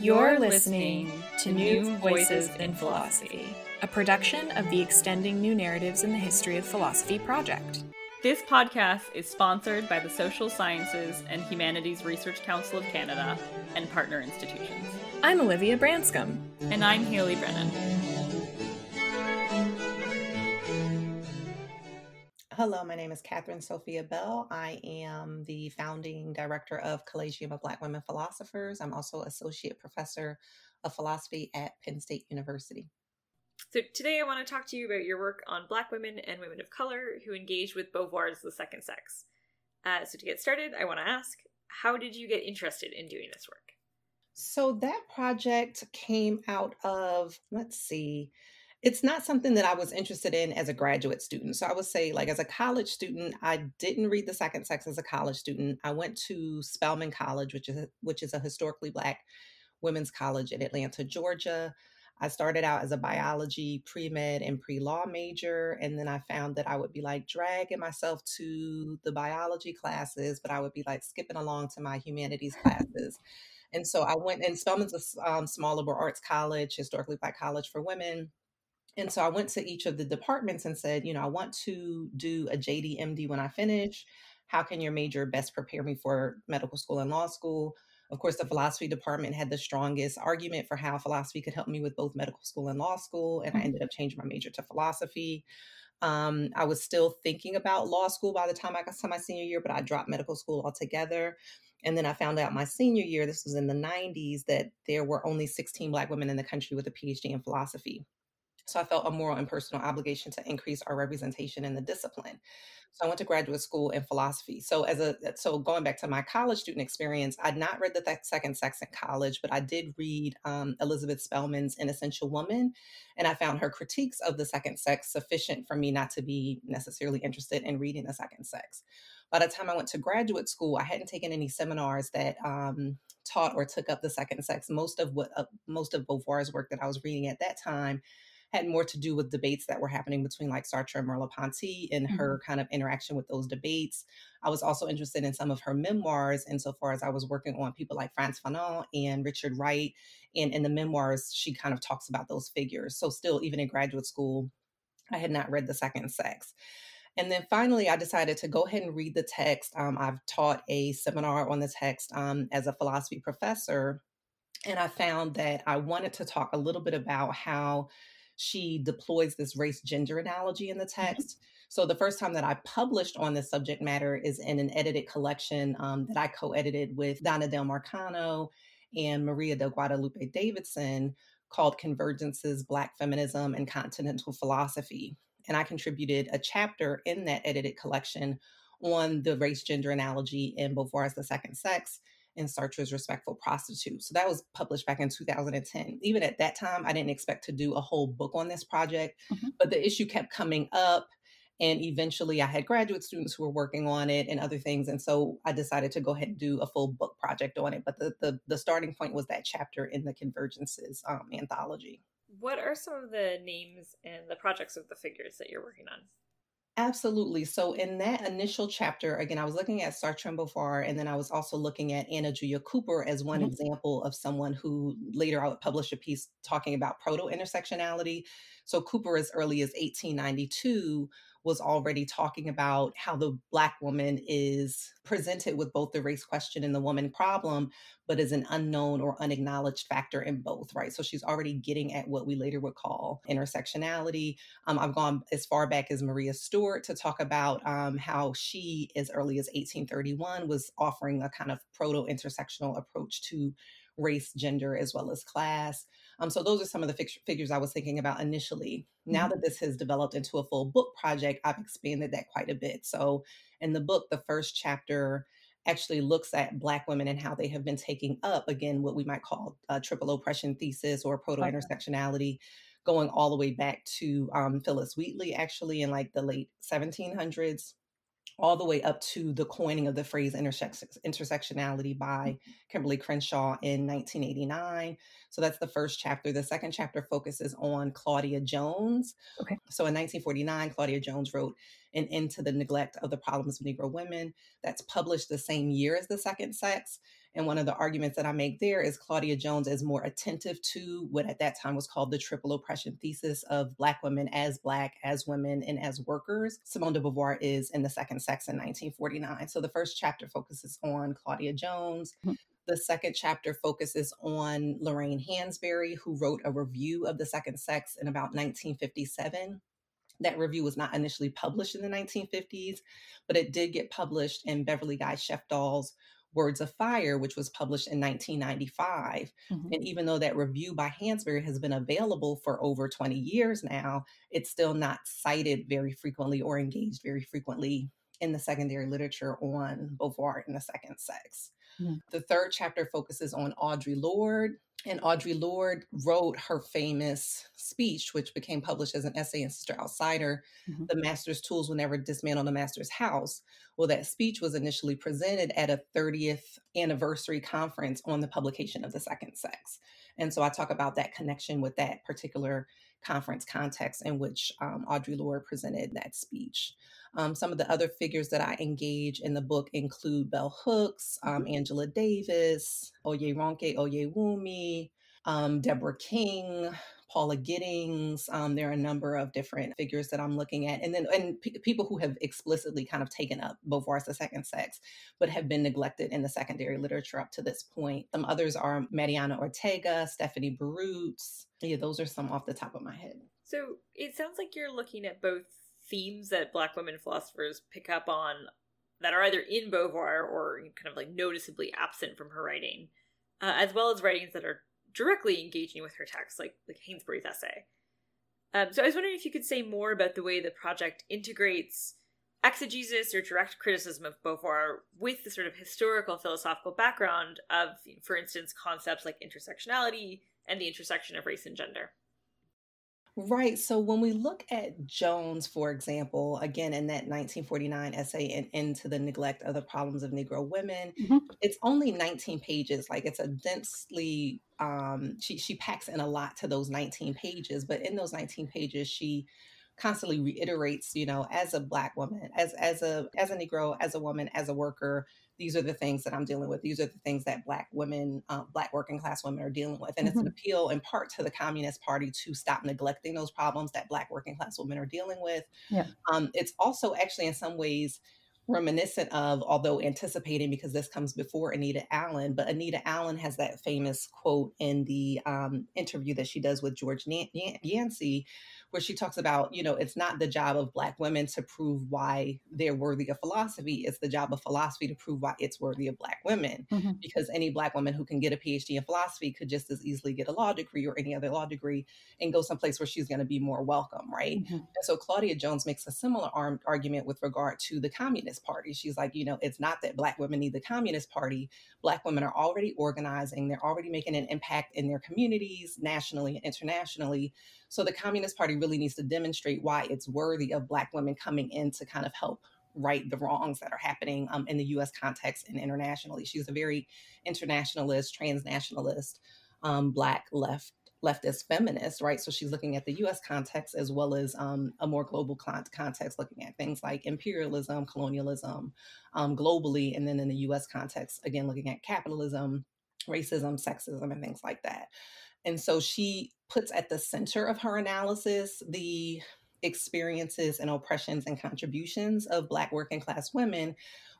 You're listening to New Voices in Philosophy, a production of the Extending New Narratives in the History of Philosophy project. This podcast is sponsored by the Social Sciences and Humanities Research Council of Canada and partner institutions. I'm Olivia Branscombe. And I'm Haley Brennan. Hello, my name is Kathryn Sophia Belle. I am the founding director of Collegium of Black Women Philosophers. I'm also associate professor of philosophy at Penn State University. So today I want to talk to you about your work on Black women and women of color who engage with Beauvoir's The Second Sex. Uh, so to get started, I want to ask, how did you get interested in doing this work? So that project came out of, let's see, it's not something that I was interested in as a graduate student. So I would say, like, as a college student, I didn't read The Second Sex as a college student. I went to Spelman College, which is which is a historically black women's college in Atlanta, Georgia. I started out as a biology pre med and pre law major, and then I found that I would be like dragging myself to the biology classes, but I would be like skipping along to my humanities classes. And so I went, and Spelman's a um, small liberal arts college, historically black college for women. And so I went to each of the departments and said, you know, I want to do a JD MD when I finish. How can your major best prepare me for medical school and law school? Of course, the philosophy department had the strongest argument for how philosophy could help me with both medical school and law school. And I mm-hmm. ended up changing my major to philosophy. Um, I was still thinking about law school by the time I got to my senior year, but I dropped medical school altogether. And then I found out my senior year, this was in the 90s, that there were only 16 Black women in the country with a PhD in philosophy. So I felt a moral and personal obligation to increase our representation in the discipline. So I went to graduate school in philosophy. So as a so going back to my college student experience, I'd not read the th- Second Sex in college, but I did read um, Elizabeth Spelman's *Inessential Woman*, and I found her critiques of the second sex sufficient for me not to be necessarily interested in reading the second sex. By the time I went to graduate school, I hadn't taken any seminars that um, taught or took up the second sex. Most of what uh, most of Beauvoir's work that I was reading at that time had more to do with debates that were happening between like Sartre and Merleau-Ponty and mm-hmm. her kind of interaction with those debates. I was also interested in some of her memoirs insofar as I was working on people like Frantz Fanon and Richard Wright. And in the memoirs, she kind of talks about those figures. So still, even in graduate school, I had not read The Second Sex. And then finally, I decided to go ahead and read the text. Um, I've taught a seminar on the text um, as a philosophy professor. And I found that I wanted to talk a little bit about how she deploys this race gender analogy in the mm-hmm. text. Mm-hmm. So the first time that I published on this subject matter is in an edited collection um, that I co-edited with Donna-Dale Marcano and Maria del Guadalupe Davidson called Convergences, Black Feminism and Continental Philosophy. And I contributed a chapter in that edited collection on the race gender analogy in Beauvoir's The Second Sex in Sartre's Respectful Prostitute. So that was published back in 2010. Even at that time, I didn't expect to do a whole book on this project, mm-hmm. but the issue kept coming up. And eventually, I had graduate students who were working on it and other things. And so I decided to go ahead and do a full book project on it. But the, the, the starting point was that chapter in the Convergences um, anthology. What are some of the names and the projects of the figures that you're working on? Absolutely. So in that initial chapter, again, I was looking at Sartre and Beauvoir, and then I was also looking at Anna Julia Cooper as one mm-hmm. example of someone who later I would publish a piece talking about proto-intersectionality. So Cooper, as early as 1892, was already talking about how the Black woman is presented with both the race question and the woman problem, but is an unknown or unacknowledged factor in both, right? So she's already getting at what we later would call intersectionality. Um, I've gone as far back as Maria Stewart to talk about um, how she, as early as 1831, was offering a kind of proto intersectional approach to race, gender, as well as class. Um, so those are some of the fig- figures I was thinking about initially. Now mm-hmm. that this has developed into a full book project, I've expanded that quite a bit. So in the book, the first chapter actually looks at Black women and how they have been taking up, again, what we might call a triple oppression thesis or proto intersectionality. Going all the way back to um, Phillis Wheatley, actually, in like the late 1700s all the way up to the coining of the phrase intersectionality by mm-hmm. Kimberlé Crenshaw in 1989. So that's the first chapter. The second chapter focuses on Claudia Jones. Okay. So in 1949, Claudia Jones wrote An End to the Neglect of the Problems of Negro Women. That's published the same year as The Second Sex. And one of the arguments that I make there is Claudia Jones is more attentive to what at that time was called the triple oppression thesis of Black women as Black, as women, and as workers. Simone de Beauvoir is in The Second Sex in 1949. So the first chapter focuses on Claudia Jones. Mm-hmm. The second chapter focuses on Lorraine Hansberry, who wrote a review of The Second Sex in about 1957. That review was not initially published in the 1950s, but it did get published in Beverly Guy Sheftall's Words of Fire, which was published in 1995. Mm-hmm. And even though that review by Hansberry has been available for over 20 years now, it's still not cited very frequently or engaged very frequently in the secondary literature on Beauvoir and the second sex. Mm-hmm. The third chapter focuses on Audre Lorde, and Audre Lorde wrote her famous speech, which became published as an essay in Sister Outsider mm-hmm. The Master's Tools Will Never Dismantle the Master's House. Well, that speech was initially presented at a 30th anniversary conference on the publication of The Second Sex. And so I talk about that connection with that particular conference context in which um, Audre Lorde presented that speech. Um, some of the other figures that I engage in the book include Bell Hooks, um. Angela Davis, Oyeronke Oyewumi, um, Deborah King, Paula Giddings. Um, there are a number of different figures that I'm looking at, and then and p- people who have explicitly kind of taken up Beauvoir's The Second Sex, but have been neglected in the secondary literature up to this point. Some others are Mariana Ortega, Stephanie Berruz. Yeah, those are some off the top of my head. So it sounds like you're looking at both themes that Black women philosophers pick up on that are either in Beauvoir or kind of like noticeably absent from her writing, uh, as well as writings that are directly engaging with her text, like like Hansberry's essay. Um, so I was wondering if you could say more about the way the project integrates exegesis or direct criticism of Beauvoir with the sort of historical philosophical background of, for instance, concepts like intersectionality and the intersection of race and gender. Right. So when we look at Jones, for example, again in that 1949 essay in Into the Neglect of the Problems of Negro Women, mm-hmm. it's only 19 pages. Like it's a densely um she she packs in a lot to those 19 pages, but in those 19 pages she constantly reiterates, you know, as a black woman, as as a as a negro, as a woman, as a worker, these are the things that I'm dealing with. These are the things that Black women, uh, Black working class women are dealing with. And mm-hmm. it's an mm-hmm. appeal in part to the Communist Party to stop neglecting those problems that Black working class women are dealing with. Yeah. Um, it's also actually, in some ways, reminiscent of, although anticipating because this comes before Anita Allen, but Anita Allen has that famous quote in the um, interview that she does with George Yancy, where she talks about, you know, it's not the job of Black women to prove why they're worthy of philosophy. It's the job of philosophy to prove why it's worthy of Black women. Mm-hmm. Because any Black woman who can get a PhD in philosophy could just as easily get a law degree or any other law degree and go someplace where she's going to be more welcome, right? Mm-hmm. And so Claudia Jones makes a similar arm- argument with regard to the Communist Party. She's like, you know, it's not that Black women need the Communist Party. Black women are already organizing, they're already making an impact in their communities, nationally and internationally. So the Communist Party really needs to demonstrate why it's worthy of Black women coming in to kind of help right the wrongs that are happening um, in the US context and internationally. She's a very internationalist, transnationalist, um, Black left leftist feminist, right? So she's looking at the US context as well as um, a more global context, looking at things like imperialism, colonialism um, globally, and then in the US context, again, looking at capitalism, racism, sexism, and things like that. And so she puts at the center of her analysis the experiences and oppressions and contributions of Black working class women,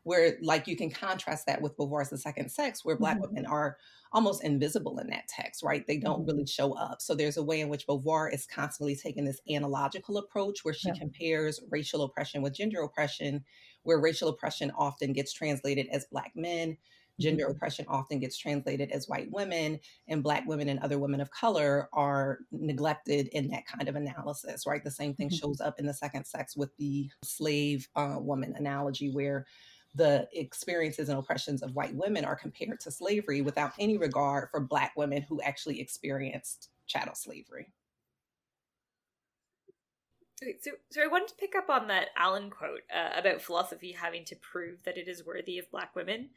where, like, you can contrast that with Beauvoir's The Second Sex, where Black mm-hmm. women are almost invisible in that text, right? They don't mm-hmm. really show up. So there's a way in which Beauvoir is constantly taking this analogical approach where she yeah. compares racial oppression with gender oppression, where racial oppression often gets translated as Black men gender mm-hmm. oppression often gets translated as white women, and Black women and other women of color are neglected in that kind of analysis, right? The same thing mm-hmm. shows up in the second sex with the slave uh, woman analogy, where the experiences and oppressions of white women are compared to slavery without any regard for Black women who actually experienced chattel slavery. So, so I wanted to pick up on that Allen quote uh, about philosophy having to prove that it is worthy of Black women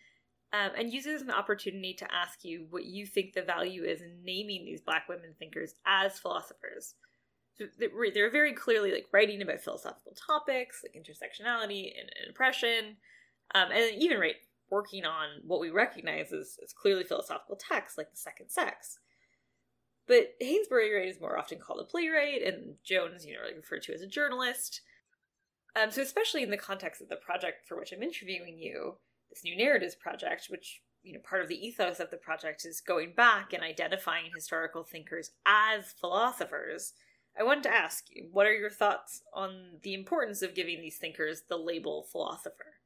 um, and use it as an opportunity to ask you what you think the value is in naming these Black women thinkers as philosophers. So they're very clearly like writing about philosophical topics like intersectionality and, and oppression, um, and even right working on what we recognize as, as clearly philosophical texts, like the Second Sex. But Hansberry right, is more often called a playwright, and Jones, you know, referred to as a journalist. Um, so especially in the context of the project for which I'm interviewing you, this new narratives project, which you know part of the ethos of the project is going back and identifying historical thinkers as philosophers. I wanted to ask what are your thoughts on the importance of giving these thinkers the label philosopher?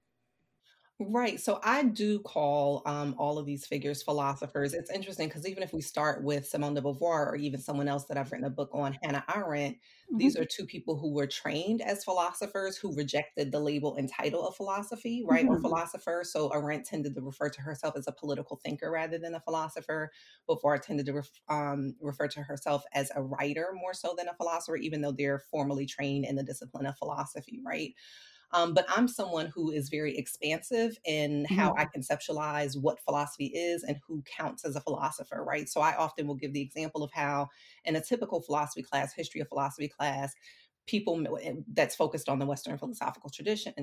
Right. So I do call um, all of these figures philosophers. It's interesting because even if we start with Simone de Beauvoir or even someone else that I've written a book on, Hannah Arendt, mm-hmm. these are two people who were trained as philosophers who rejected the label and title of philosophy, right, mm-hmm. or philosopher. So Arendt tended to refer to herself as a political thinker rather than a philosopher. Beauvoir tended to ref- um, refer to herself as a writer more so than a philosopher, even though they're formally trained in the discipline of philosophy, right? Um, but I'm someone who is very expansive in how mm-hmm. I conceptualize what philosophy is and who counts as a philosopher, right? So I often will give the example of how, in a typical philosophy class, history of philosophy class, people that's focused on the Western philosophical tradition,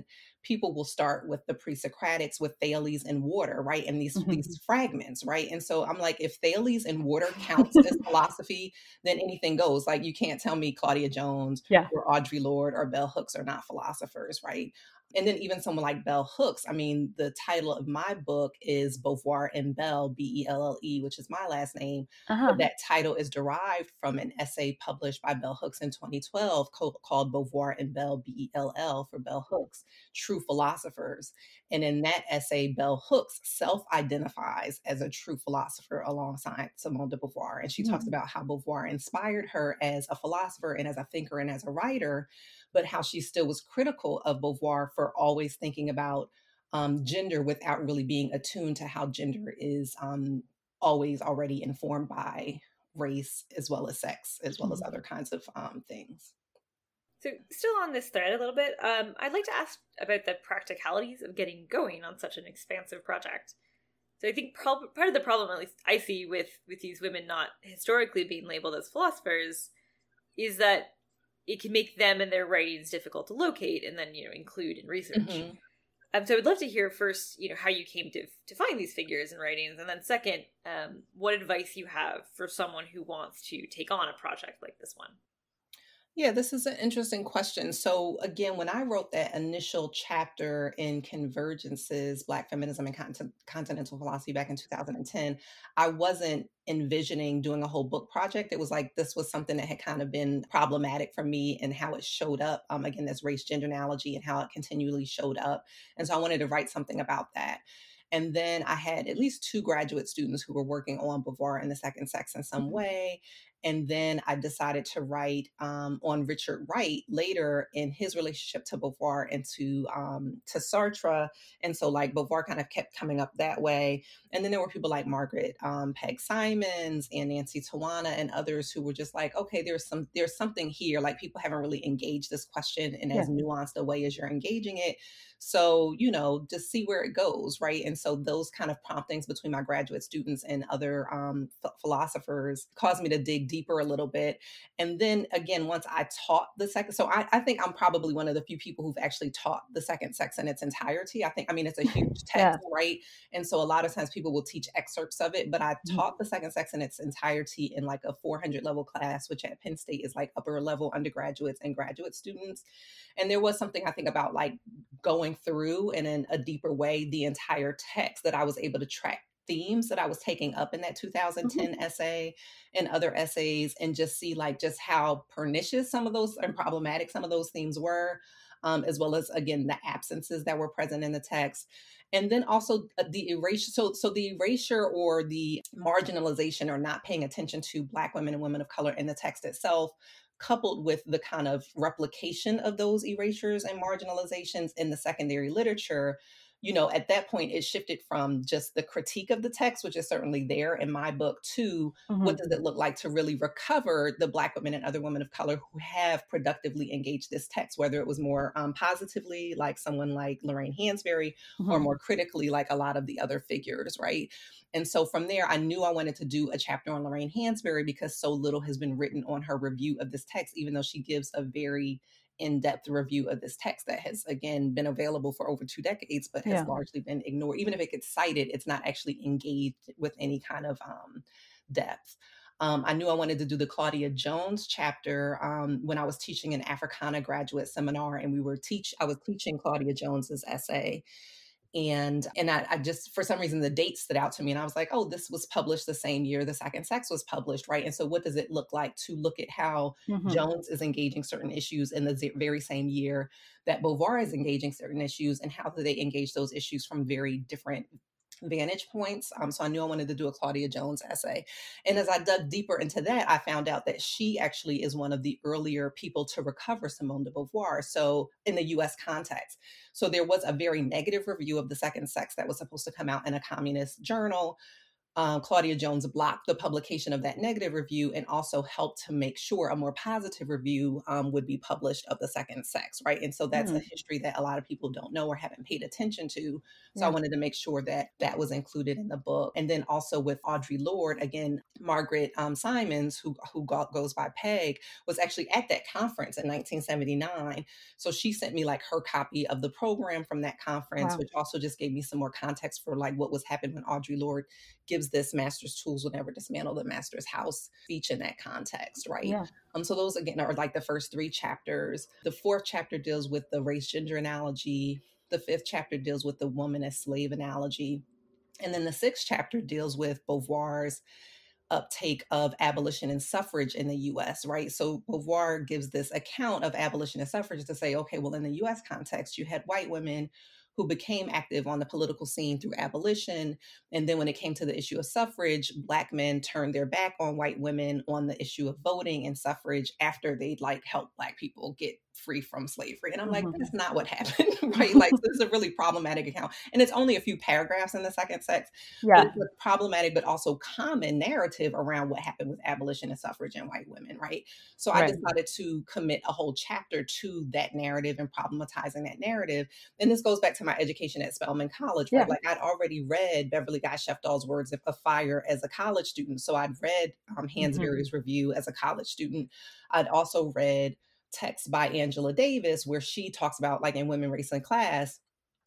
people will start with the pre-Socratics with Thales and water, right? And these mm-hmm. these fragments, right? And so I'm like, if Thales and water counts as philosophy, then anything goes. Like you can't tell me Claudia Jones yeah. or Audre Lorde or Bell Hooks are not philosophers, right? And then even someone like Belle Hooks. I mean, the title of my book is Beauvoir and Bell, B E L L E, which is my last name. Uh-huh. that title is derived from an essay published by Bell Hooks in 2012 called Beauvoir and Bell, B E L L, for Bell Hooks, True Philosophers. And in that essay, Bell Hooks self identifies as a true philosopher alongside Simone de Beauvoir. And she mm-hmm. talks about how Beauvoir inspired her as a philosopher and as a thinker and as a writer but how she still was critical of Beauvoir for always thinking about um, gender without really being attuned to how gender is um, always already informed by race as well as sex, as well as mm-hmm. other kinds of um, things. So, still on this thread a little bit, um, I'd like to ask about the practicalities of getting going on such an expansive project. So, I think part of the problem, at least I see, with with these women not historically being labeled as philosophers, is that it can make them and their writings difficult to locate and then you know include in research. Mm-hmm. Um, so I'd love to hear first, you know, how you came to to find these figures and writings, and then second, um, what advice you have for someone who wants to take on a project like this one. Yeah, this is an interesting question. So, again, when I wrote that initial chapter in Convergences, Black Feminism and Continental Philosophy back in 2010, I wasn't envisioning doing a whole book project. It was like this was something that had kind of been problematic for me and how it showed up. Um, again, this race gender analogy and how it continually showed up. And so I wanted to write something about that. And then I had at least two graduate students who were working on Beauvoir and the second sex in some mm-hmm. way. And then I decided to write um, on Richard Wright later in his relationship to Beauvoir and to um, to Sartre. And so like Beauvoir kind of kept coming up that way. And then there were people like Margaret um, Peg Simons and Nancy Tuana and others who were just like, okay, there's some there's something here. Like people haven't really engaged this question in yeah. as nuanced a way as you're engaging it. So, you know, just see where it goes, right? And so those kind of promptings between my graduate students and other um, philosophers caused me to dig deeper a little bit. And then again, once I taught the second, so I, I, think I'm probably one of the few people who've actually taught the second sex in its entirety. I think, I mean, it's a huge text, yeah. right? And so a lot of times people will teach excerpts of it, but I mm-hmm. taught the second sex in its entirety in like a 400 level class, which at Penn State is like upper level undergraduates and graduate students. And there was something I think about like going through and in a deeper way the entire text that I was able to track themes that I was taking up in that 2010 mm-hmm. essay and other essays and just see like just how pernicious some of those and problematic some of those themes were um, as well as again the absences that were present in the text and then also uh, the erasure so so the erasure or the marginalization or not paying attention to black women and women of color in the text itself coupled with the kind of replication of those erasures and marginalizations in the secondary literature, you know, at that point it shifted from just the critique of the text, which is certainly there in my book, to mm-hmm. what does it look like to really recover the Black women and other women of color who have productively engaged this text, whether it was more um, positively, like someone like Lorraine Hansberry, mm-hmm. or more critically, like a lot of the other figures, right? And so from there, I knew I wanted to do a chapter on Lorraine Hansberry because so little has been written on her review of this text, even though she gives a very in-depth review of this text that has again been available for over two decades but has yeah. largely been ignored even if it gets cited it's not actually engaged with any kind of um, depth um, I knew I wanted to do the Claudia Jones chapter um, when I was teaching an Africana graduate seminar, and we were teach. I was teaching Claudia Jones's essay, and and I, I, just for some reason the date stood out to me and i was like oh this was published the same year the second sex was published right and so what does it look like to look at how mm-hmm. jones is engaging certain issues in the very same year that beauvoir is engaging certain issues and how do they engage those issues from very different vantage points. Um, so I knew I wanted to do a Claudia Jones essay. And as I dug deeper into that, I found out that she actually is one of the earlier people to recover Simone de Beauvoir. So in the US context. So there was a very negative review of the second sex that was supposed to come out in a communist journal uh, Claudia Jones blocked the publication of that negative review and also helped to make sure a more positive review um, would be published of the second sex, right? And so that's mm. a history that a lot of people don't know or haven't paid attention to. So yeah. I wanted to make sure that that was included in the book. And then also with Audre Lorde, again, Margaret um, Simons, who, who goes by Peg, was actually at that conference in 1979. So she sent me like her copy of the program from that conference, wow. which also just gave me some more context for like what was happening when Audre Lorde gives this master's tools will never dismantle the master's house speech in that context, right? Yeah. Um, so those again are like the first three chapters. The fourth chapter deals with the race gender analogy. The fifth chapter deals with the woman as slave analogy. And then the sixth chapter deals with Beauvoir's uptake of abolition and suffrage in the US, right? So Beauvoir gives this account of abolition and suffrage to say, okay, well, in the US context, you had white women who became active on the political scene through abolition. And then when it came to the issue of suffrage, Black men turned their back on white women on the issue of voting and suffrage after they'd like help Black people get free from slavery. And I'm like, mm-hmm. that's not what happened, right? like, this is a really problematic account. And it's only a few paragraphs in the second sex. Yeah. But it's problematic, but also common narrative around what happened with abolition and suffrage and white women, right? So right. I decided to commit a whole chapter to that narrative and problematizing that narrative. And this goes back to my education at Spelman College, right? Yeah. Like, I'd already read Beverly Guy Sheftall's Words of Fire as a college student. So I'd read um, Hansberry's mm-hmm. review as a college student. I'd also read text by Angela Davis where she talks about, like in Women, Race, and Class,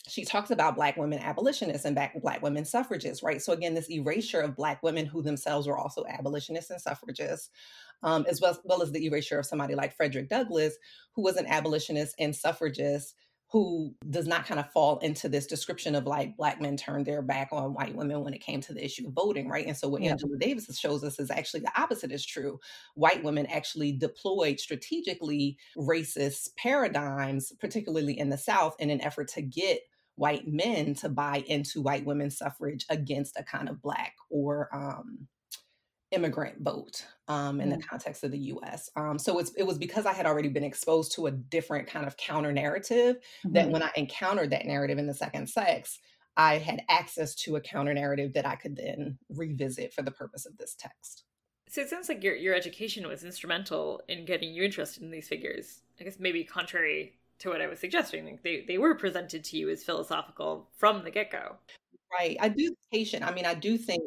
she talks about Black women abolitionists and Black women suffragists, right? So, again, this erasure of Black women who themselves were also abolitionists and suffragists, um, as well, well as the erasure of somebody like Frederick Douglass, who was an abolitionist and suffragist who does not kind of fall into this description of like black men turned their back on white women when it came to the issue of voting, right? And so what yeah. Angela Davis shows us is actually the opposite is true. White women actually deployed strategically racist paradigms, particularly in the South, in an effort to get white men to buy into white women's suffrage against a kind of black or um, immigrant vote um, in mm. the context of the U.S. Um, so it's, it was because I had already been exposed to a different kind of counter narrative mm-hmm. that when I encountered that narrative in the second sex, I had access to a counter narrative that I could then revisit for the purpose of this text. So it sounds like your your education was instrumental in getting you interested in these figures. I guess maybe contrary to what I was suggesting, like they they were presented to you as philosophical from the get go. Right. I do patient. I mean, I do think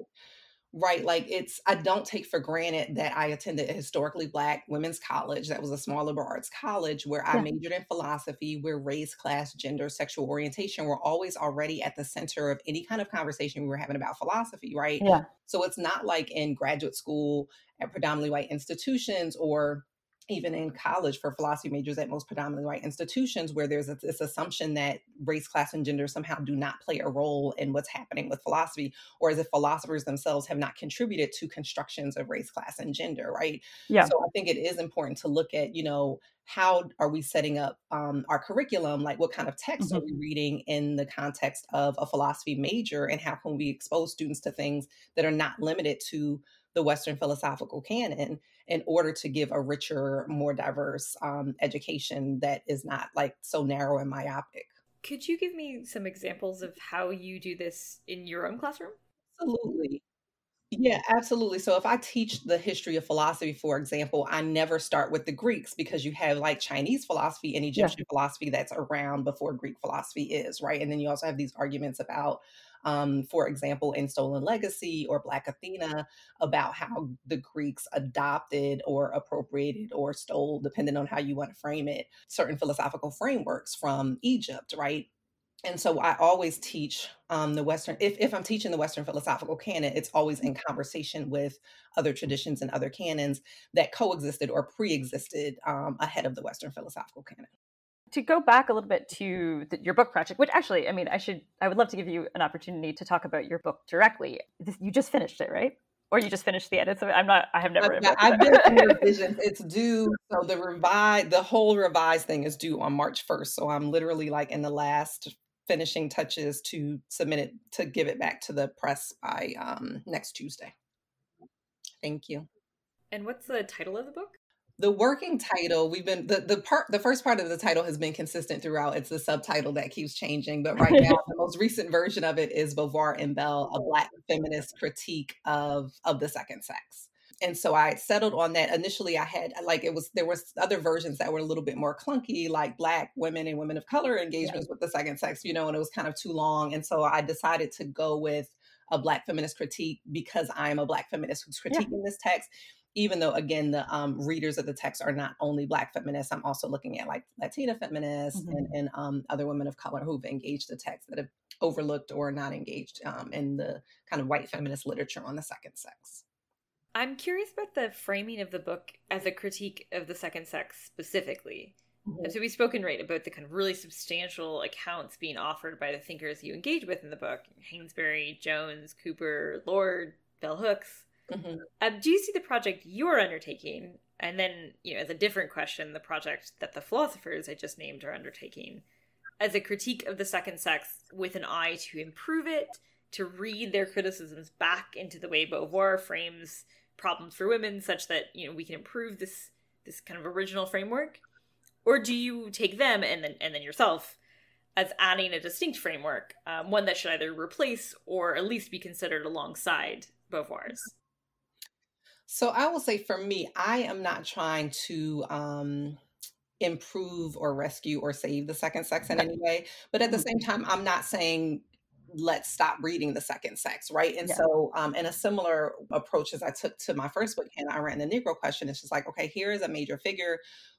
right like it's i don't take for granted that i attended a historically black women's college that was a small liberal arts college where i majored in philosophy where race class gender sexual orientation were always already at the center of any kind of conversation we were having about philosophy right? Yeah. So it's not like in graduate school at predominantly white institutions or even in college for philosophy majors at most predominantly white institutions where there's this assumption that race class and gender somehow do not play a role in what's happening with philosophy or as if philosophers themselves have not contributed to constructions of race class and gender right? Yeah. So i think it is important to look at you know how are we setting up um, our curriculum? Like what kind of text mm-hmm. are we reading in the context of a philosophy major? And how can we expose students to things that are not limited to the Western philosophical canon in order to give a richer, more diverse um, education that is not like so narrow and myopic. Could you give me some examples of how you do this in your own classroom? Absolutely. Yeah, absolutely. So if I teach the history of philosophy, for example, I never start with the Greeks because you have like Chinese philosophy and Egyptian yeah. philosophy that's around before Greek philosophy is, right? And then you also have these arguments about um, for example, in Stolen Legacy or Black Athena, about how the Greeks adopted or appropriated or stole, depending on how you want to frame it, certain philosophical frameworks from Egypt, right? and so I always teach um, the Western. If, if I'm teaching the Western philosophical canon, it's always in conversation with other traditions and other canons that coexisted or pre-existed um, ahead of the Western philosophical canon. To go back a little bit to the, your book project, which actually, I mean, I should, I would love to give you an opportunity to talk about your book directly. This, you just finished it, right? or you just finished the edits of it? I'm not. I have never. I've, I've been in revisions. It's due. So the revise, the whole revised thing is due on March 1st. So I'm literally like in the last finishing touches to submit it to give it back to the press by um, next Tuesday. Thank you. And what's the title of the book? The working mm-hmm. title, we've been the, the part the first part of the title has been consistent throughout. It's the subtitle that keeps changing. But right now, the most recent version of it is Beauvoir and Belle, a black feminist critique of of the second sex and so I settled on that. Initially, I had like it was there was other versions that were a little bit more clunky, like Black women and women of color engagements yeah. with the second sex, you know, and it was kind of too long. And so I decided to go with a Black feminist critique because I'm a Black feminist who's critiquing yeah. this text. Even though, again, the um, readers of the text are not only Black feminists, I'm also looking at like Latina feminists mm-hmm. and, and um, other women of color who've engaged the text that have overlooked or not engaged um, in the kind of white feminist literature on the second sex. I'm curious about the framing of the book as a critique of the second sex specifically. Mm-hmm. And so we've spoken right about the kind of really substantial accounts being offered by the thinkers you engage with in the book Hansberry, Jones, Cooper, Lorde, Bell Hooks. Mm-hmm. Um, do you see the project you're undertaking, and then, you know, as a different question, the project that the philosophers I just named are undertaking, as a critique of the second sex with an eye to improve it, to read their criticisms back into the way Beauvoir frames problems for women such that you know we can improve this this kind of original framework? Or do you take them and then and then yourself as adding a distinct framework um, one that should either replace or at least be considered alongside beauvoir's so i will say for me i am not trying to um improve or rescue or save the second sex in any way but at the mm-hmm. same time i'm not saying let's stop reading the second sex right and yeah. so um in a similar approach as i took to my first book and i ran the negro question it's just like okay here is a major figure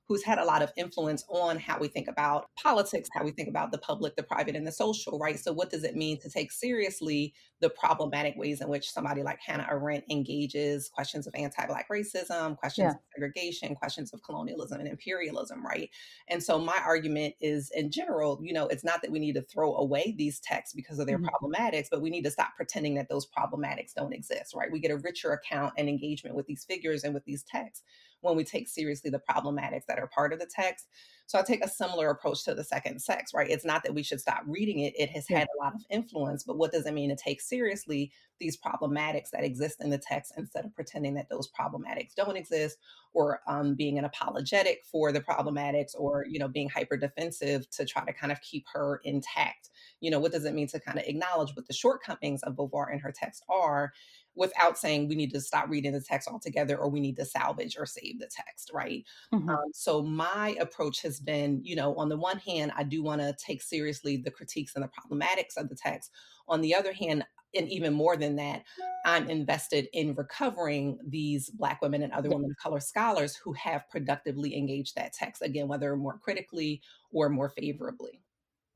who's had a lot of influence on how we think about politics, how we think about the public, the private, and the social, right? So, what does it mean to take seriously the problematic ways in which somebody like Hannah Arendt engages questions of anti Black racism, questions yeah. of segregation, questions of colonialism and imperialism, right? And so, my argument is in general, you know, it's not that we need to throw away these texts because of their mm-hmm. problematics, but we need to stop pretending that those problematics don't exist, right? We get a richer account and engagement with these figures and with these texts when we take seriously the problematics that are part of the text. So I take a similar approach to the second sex, right? It's not that we should stop reading it. It has had a lot of influence, but what does it mean to take seriously these problematics that exist in the text instead of pretending that those problematics don't exist or um, being an apologetic for the problematics or, you know, being hyper defensive to try to kind of keep her intact? You know, what does it mean to kind of acknowledge what the shortcomings of Beauvoir in her text are without saying we need to stop reading the text altogether or we need to salvage or save the text, right? Mm-hmm. Um, so my approach has been, you know, on the one hand, I do want to take seriously the critiques and the problematics of the text. On the other hand, and even more than that, I'm invested in recovering these Black women and other women of color scholars who have productively engaged that text, again, whether more critically or more favorably.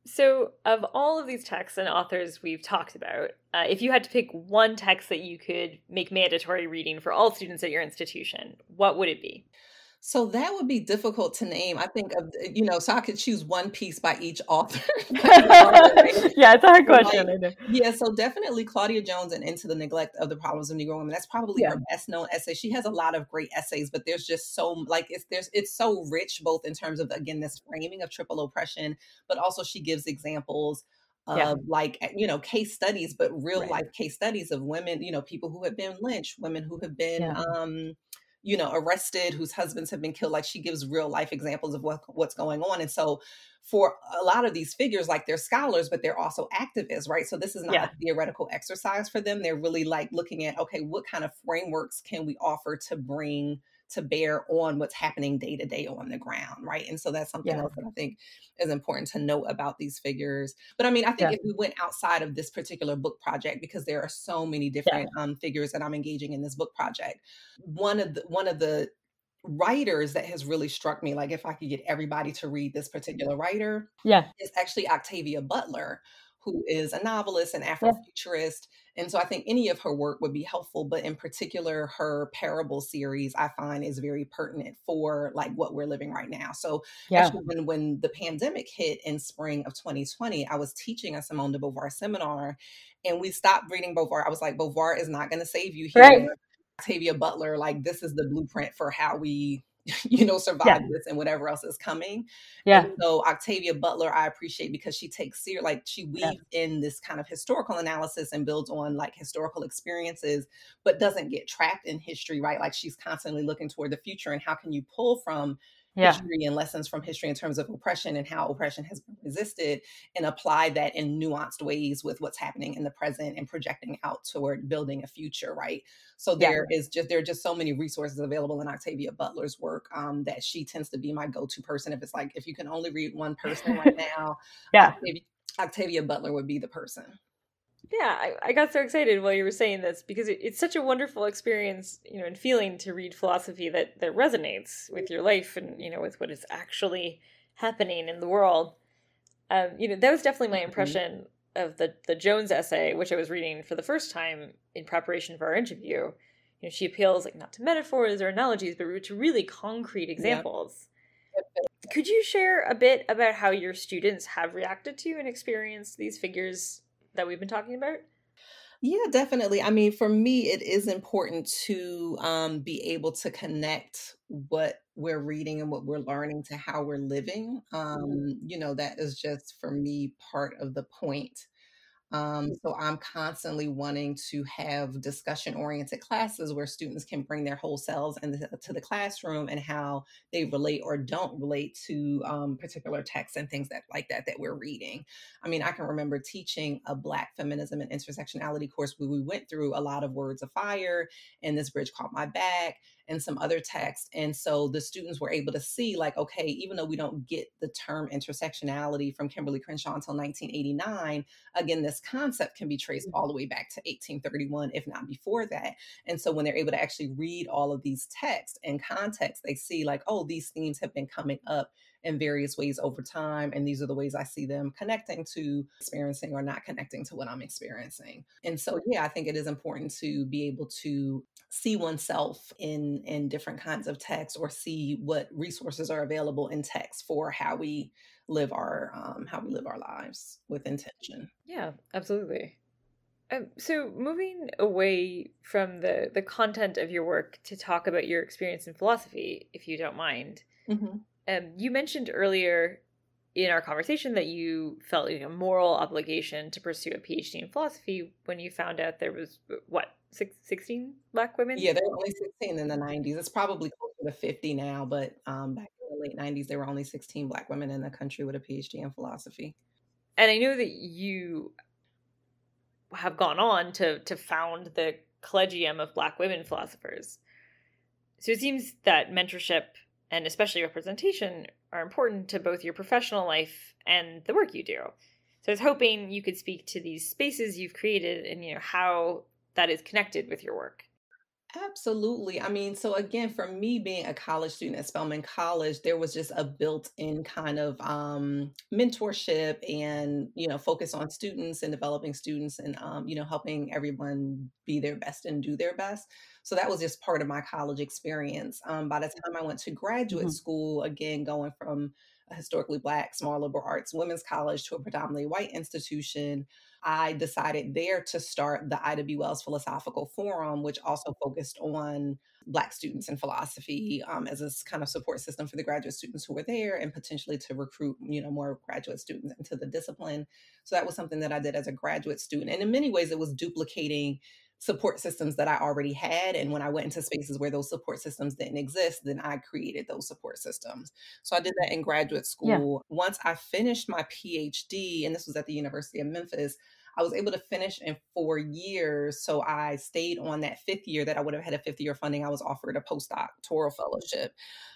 So, of all of these texts and authors we've talked about, uh, if you had to pick one text that you could make mandatory reading for all students at your institution, what would it be? So that would be difficult to name. I think of you know, so I could choose one piece by each author. yeah, it's a hard question. Like, yeah, so definitely Claudia Jones and Into the Neglect of the Problems of Negro Women. That's probably yeah. her best known essay. She has a lot of great essays, but there's just so like it's there's it's so rich both in terms of again this framing of triple oppression, but also she gives examples of yeah. like you know case studies, but real right. life case studies of women, you know, people who have been lynched, women who have been yeah. um you know arrested whose husbands have been killed like she gives real life examples of what what's going on and so for a lot of these figures like they're scholars but they're also activists right so this is not yeah. a theoretical exercise for them they're really like looking at okay what kind of frameworks can we offer to bring to bear on what's happening day to day on the ground, right? And so that's something yeah. else that I think is important to note about these figures. But I mean, I think yeah. if we went outside of this particular book project, because there are so many different yeah. um, figures that I'm engaging in this book project, one of the one of the writers that has really struck me like if i could get everybody to read this particular writer yeah it's actually octavia butler who is a novelist and afrofuturist and so I think any of her work would be helpful, but in particular, her parable series I find is very pertinent for like what we're living right now. So yeah. actually when, when the pandemic hit in spring of 2020, I was teaching a Simone de Beauvoir seminar and we stopped reading Beauvoir. I was like, Beauvoir is not going to save you here. Right. Octavia Butler, like this is the blueprint for how we you know, survive yeah. this and whatever else is coming. Yeah. And so Octavia Butler, I appreciate because she takes ser- like she weaves yeah. in this kind of historical analysis and builds on like historical experiences, but doesn't get trapped in history, right? Like she's constantly looking toward the future and how can you pull from yeah. history and lessons from history in terms of oppression and how oppression has been resisted and apply that in nuanced ways with what's happening in the present and projecting out toward building a future right so there yeah. is just there are just so many resources available in octavia butler's work um, that she tends to be my go-to person if it's like if you can only read one person right now yeah octavia, octavia butler would be the person yeah, I, I, got so excited while you were saying this because it, it's such a wonderful experience, you know, and feeling to read philosophy that that resonates with your life and you know with what is actually happening in the world. Um, you know, that was definitely my mm-hmm. impression of the the Jones essay, which I was reading for the first time in preparation for our interview. You know, she appeals like not to metaphors or analogies, but to really concrete examples. Yep. Could you share a bit about how your students have reacted to and experienced these figures that we've been talking about? Yeah, definitely. I mean, for me, it is important to um, be able to connect what we're reading and what we're learning to how we're living. Mm-hmm. Um, you know, that is just for me part of the point um, so I'm constantly wanting to have discussion oriented classes where students can bring their whole selves into to the classroom and how they relate or don't relate to um, particular texts and things that like that that we're reading. I mean, I can remember teaching a Black feminism and intersectionality course where we went through a lot of words of fire and this bridge caught my back and some other texts. And so the students were able to see, like, okay, even though we don't get the term intersectionality from Kimberlé Crenshaw until 1989, again, this concept can be traced mm-hmm. all the way back to 1831, if not before that. And so when they're able to actually read all of these texts in context, they see, like, oh, these themes have been coming up in various ways over time. And these are the ways I see them connecting to experiencing or not connecting to what I'm experiencing. And so, yeah, I think it is important to be able to see oneself in in different kinds of text or see what resources are available in text for how we live our um, how we live our lives with intention. Yeah, absolutely. Um, so moving away from the the content of your work to talk about your experience in philosophy, if you don't mind. Mm-hmm. Um, you mentioned earlier in our conversation that you felt a moral obligation to pursue a PhD in philosophy when you found out there was what 16 black women. Yeah, there were only 16 in the 90s. It's probably closer to 50 now, but um, back in the late 90s, there were only 16 black women in the country with a PhD in philosophy. And I know that you have gone on to to found the Collegium of Black Women Philosophers. So it seems that mentorship and especially representation are important to both your professional life and the work you do. So I was hoping you could speak to these spaces you've created and you know how that is connected with your work. Absolutely. I mean, so again, for me being a college student at Spelman College, there was just a built-in kind of um, mentorship and you know focus on students and developing students and um, you know helping everyone be their best and do their best. So that was just part of my college experience. Um, by the time I went to graduate mm-hmm. school, again going from historically black small liberal arts women's college to a predominantly white institution I decided there to start the B. Wells Philosophical Forum, which also focused on Black students in philosophy um, as a kind of support system for the graduate students who were there and potentially to recruit, you know, more graduate students into the discipline. So that was something that I did as a graduate student. And in many ways, it was duplicating support systems that I already had. And when I went into spaces where those support systems didn't exist, then I created those support systems. So I did that in graduate school. Yeah. Once I finished my PhD, and this was at the University of Memphis, I was able to finish in four years. So I stayed on that fifth year that I would have had a fifth year funding. I was offered a postdoctoral fellowship.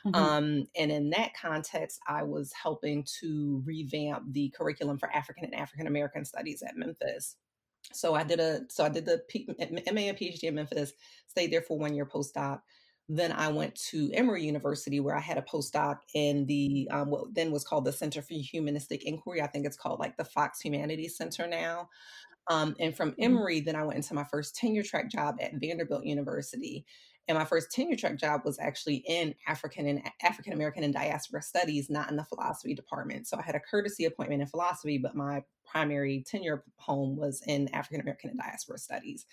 Mm-hmm. Um, and in that context, I was helping to revamp the curriculum for African and African American studies at Memphis. So I did a so I did the P, MA and PhD in Memphis, stayed there for one year postdoc. Then I went to Emory University where I had a postdoc in the um, what then was called the Center for Humanistic Inquiry. I think it's called like the Fox Humanities Center now. Um, and from mm-hmm. Emory, then I went into my first tenure track job at Vanderbilt University. And my first tenure track job was actually in African and African American and diaspora studies, not in the philosophy department. So I had a courtesy appointment in philosophy, but my primary tenure home was in African American and diaspora studies.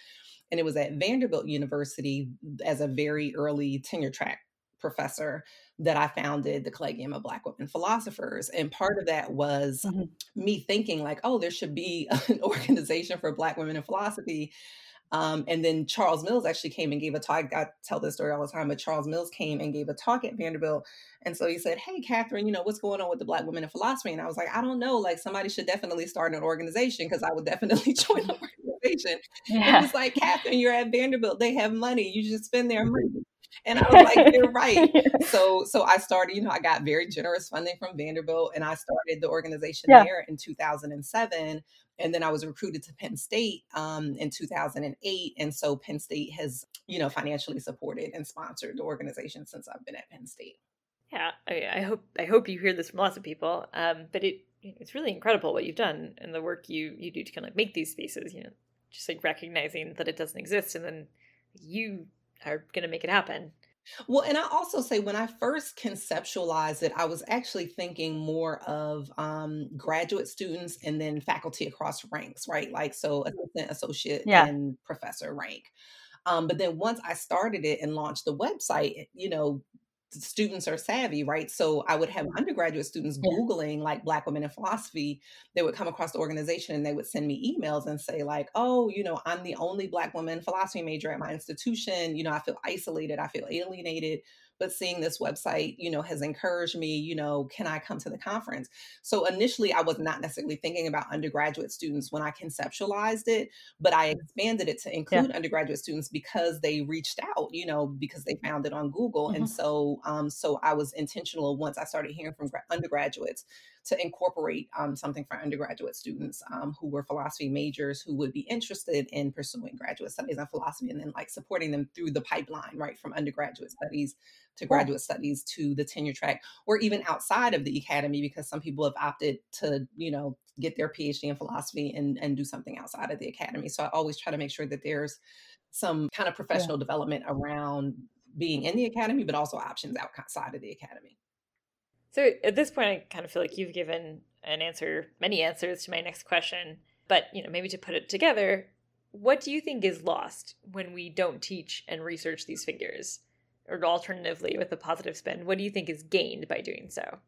And it was at Vanderbilt University as a very early tenure track professor that I founded the Collegium of Black Women Philosophers. And part of that was mm-hmm. me thinking, like, oh, there should be an organization for Black women in philosophy. Um, and then Charles Mills actually came and gave a talk. I tell this story all the time, but Charles Mills came and gave a talk at Vanderbilt. And so he said, Hey, Kathryn, you know, what's going on with the Black women in philosophy? And I was like, I don't know. Like, somebody should definitely start an organization because I would definitely join the organization. Yeah. He was like, Kathryn, you're at Vanderbilt. They have money. You should spend their money. And I was like, you're right. So so I started, you know, I got very generous funding from Vanderbilt and I started the organization yeah. there in 2007. And then I was recruited to Penn State um, in 2008. And so Penn State has, you know, financially supported and sponsored the organization since I've been at Penn State. Yeah, I, I hope I hope you hear this from lots of people. Um, but it it's really incredible what you've done and the work you you do to kind of like make these spaces. You know, just like recognizing that it doesn't exist and then you are going to make it happen. Well, and I also say when I first conceptualized it, I was actually thinking more of um, graduate students and then faculty across ranks, right? Like, so assistant, associate, yeah. and professor rank. Um, but then once I started it and launched the website, you know, students are savvy, right? So I would have undergraduate students. Googling like Black women in philosophy. They would come across the organization and they would send me emails and say, like, oh, you know, I'm the only Black woman philosophy major at my institution. You know, I feel isolated, I feel alienated but seeing this website, you know, has encouraged me, you know, can I come to the conference? So initially, I was not necessarily thinking about undergraduate students when I conceptualized it, but I mm. expanded it to include yeah. undergraduate students because they reached out, you know, because they found it on Google. Mm-hmm. And so, um, so I was intentional once I started hearing from undergraduates to incorporate um, something for undergraduate students um, who were philosophy majors who would be interested in pursuing graduate studies in philosophy and then like supporting them through the pipeline, right, from undergraduate studies to graduate studies to the tenure track or even outside of the academy because some people have opted to you know get their phd in philosophy and and do something outside of the academy. So i always try to make sure that there's some kind of professional yeah. development around being in the academy but also options outside of the academy so at this point i kind of feel like you've given an answer many answers to my next question but you know maybe to put it together what do you think is lost when we don't teach and research these figures? Or alternatively with a positive spin what do you think is gained by doing so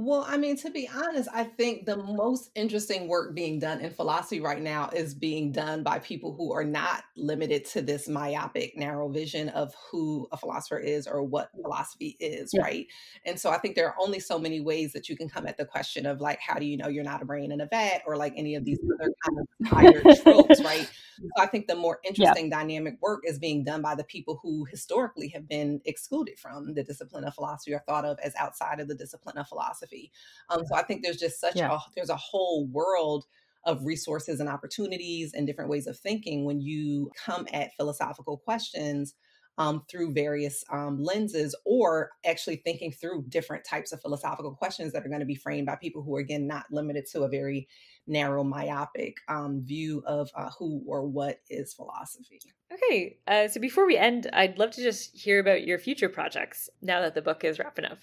well, I mean, to be honest, I think the most interesting work being done in philosophy right now is being done by people who are not limited to this myopic, narrow vision of who a philosopher is or what philosophy is, yeah. right? And so I think there are only so many ways that you can come at the question of like, how do you know you're not a brain in a vat or like any of these mm-hmm. other kind of higher tropes, right? So I think the more interesting yeah. dynamic work is being done by the people who historically have been excluded from the discipline of philosophy or thought of as outside of the discipline of philosophy philosophy. Um, so I think there's just such yeah. a there's a whole world of resources and opportunities and different ways of thinking when you come at philosophical questions um, through various um, lenses or actually thinking through different types of philosophical questions that are going to be framed by people who are again not limited to a very narrow myopic um, view of uh, who or what is philosophy okay uh, so before we end i'd love to just hear about your future projects now that the book is wrapping up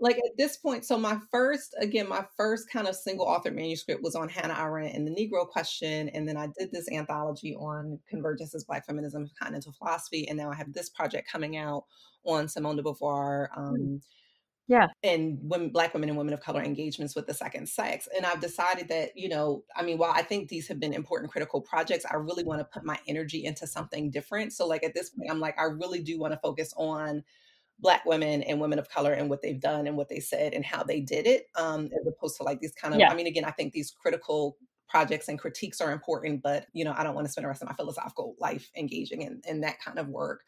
like at this point, so my first, again, my first kind of single author manuscript was on Hannah Arendt and the Negro question. And then I did this anthology on convergences, Black feminism, continental philosophy. And now I have this project coming out on Simone de Beauvoir. Hmm. Um, yeah and women black women and women of color engagements with the second sex and i've decided that you know i mean while i think these have been important critical projects i really want to put my energy into something different so like at this point i'm like i really do want to focus on black women and women of color and what they've done and what they said and how they did it um, as opposed to like these kind of yeah. i mean again i think these critical projects and critiques are important, but you know, I don't want to spend the rest of my philosophical life engaging in, in that kind of work.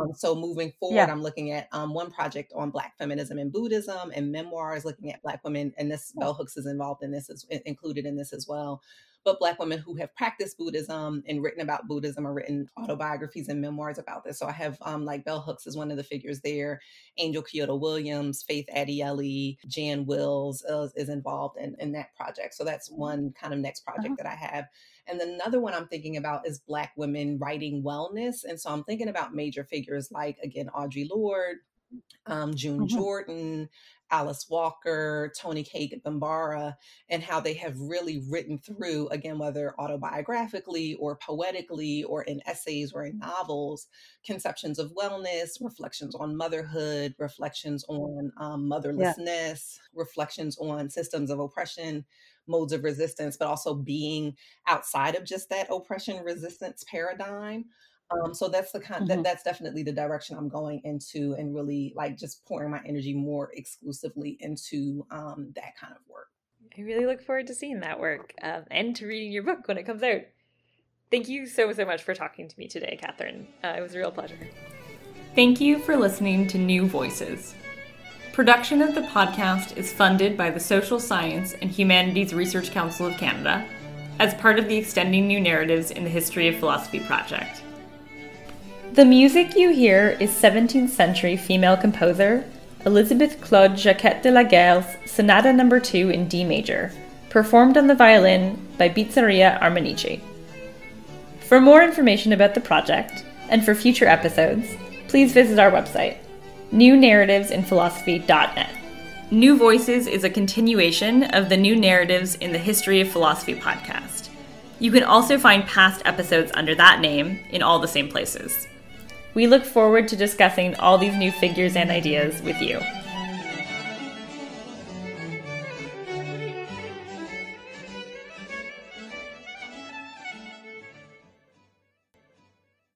Um, so moving forward, yeah. I'm looking at um, one project on Black feminism and Buddhism, and memoirs looking at Black women, and this Bell Hooks is involved in this, is included in this as well but Black women who have practiced Buddhism and written about Buddhism or written autobiographies and memoirs about this. So I have um, like Bell Hooks is one of the figures there, Angel Kyodo Williams, Faith Adiele, Jan Willis is, is involved in, in that project. So that's one kind of next project uh-huh. that I have. And then another one I'm thinking about is Black women writing wellness. And so I'm thinking about major figures like, again, Audre Lorde, um, June mm-hmm. Jordan, Alice Walker, Toni Cade Bambara, and how they have really written through, again, whether autobiographically or poetically or in essays or in novels, conceptions of wellness, reflections on motherhood, reflections on um, motherlessness, yeah. reflections on systems of oppression, modes of resistance, but also being outside of just that oppression resistance paradigm. Um, so that's the kind mm-hmm. that, that's definitely the direction I'm going into and really like just pouring my energy more exclusively into um, that kind of work. I really look forward to seeing that work um, and to reading your book when it comes out. Thank you so, so much for talking to me today, Kathryn. Uh, it was a real pleasure. Thank you for listening to New Voices. Production of the podcast is funded by the Social Science and Humanities Research Council of Canada as part of the Extending New Narratives in the History of Philosophy project. The music you hear is 17th century female composer Elizabeth Claude Jacquet de la Guerre's Sonata No. 2 in D major, performed on the violin by Bizzaria Armanici. For more information about the project and for future episodes, please visit our website, newnarrativesinphilosophy.net. New Voices is a continuation of the New Narratives in the History of Philosophy podcast. You can also find past episodes under that name in all the same places. We look forward to discussing all these new figures and ideas with you.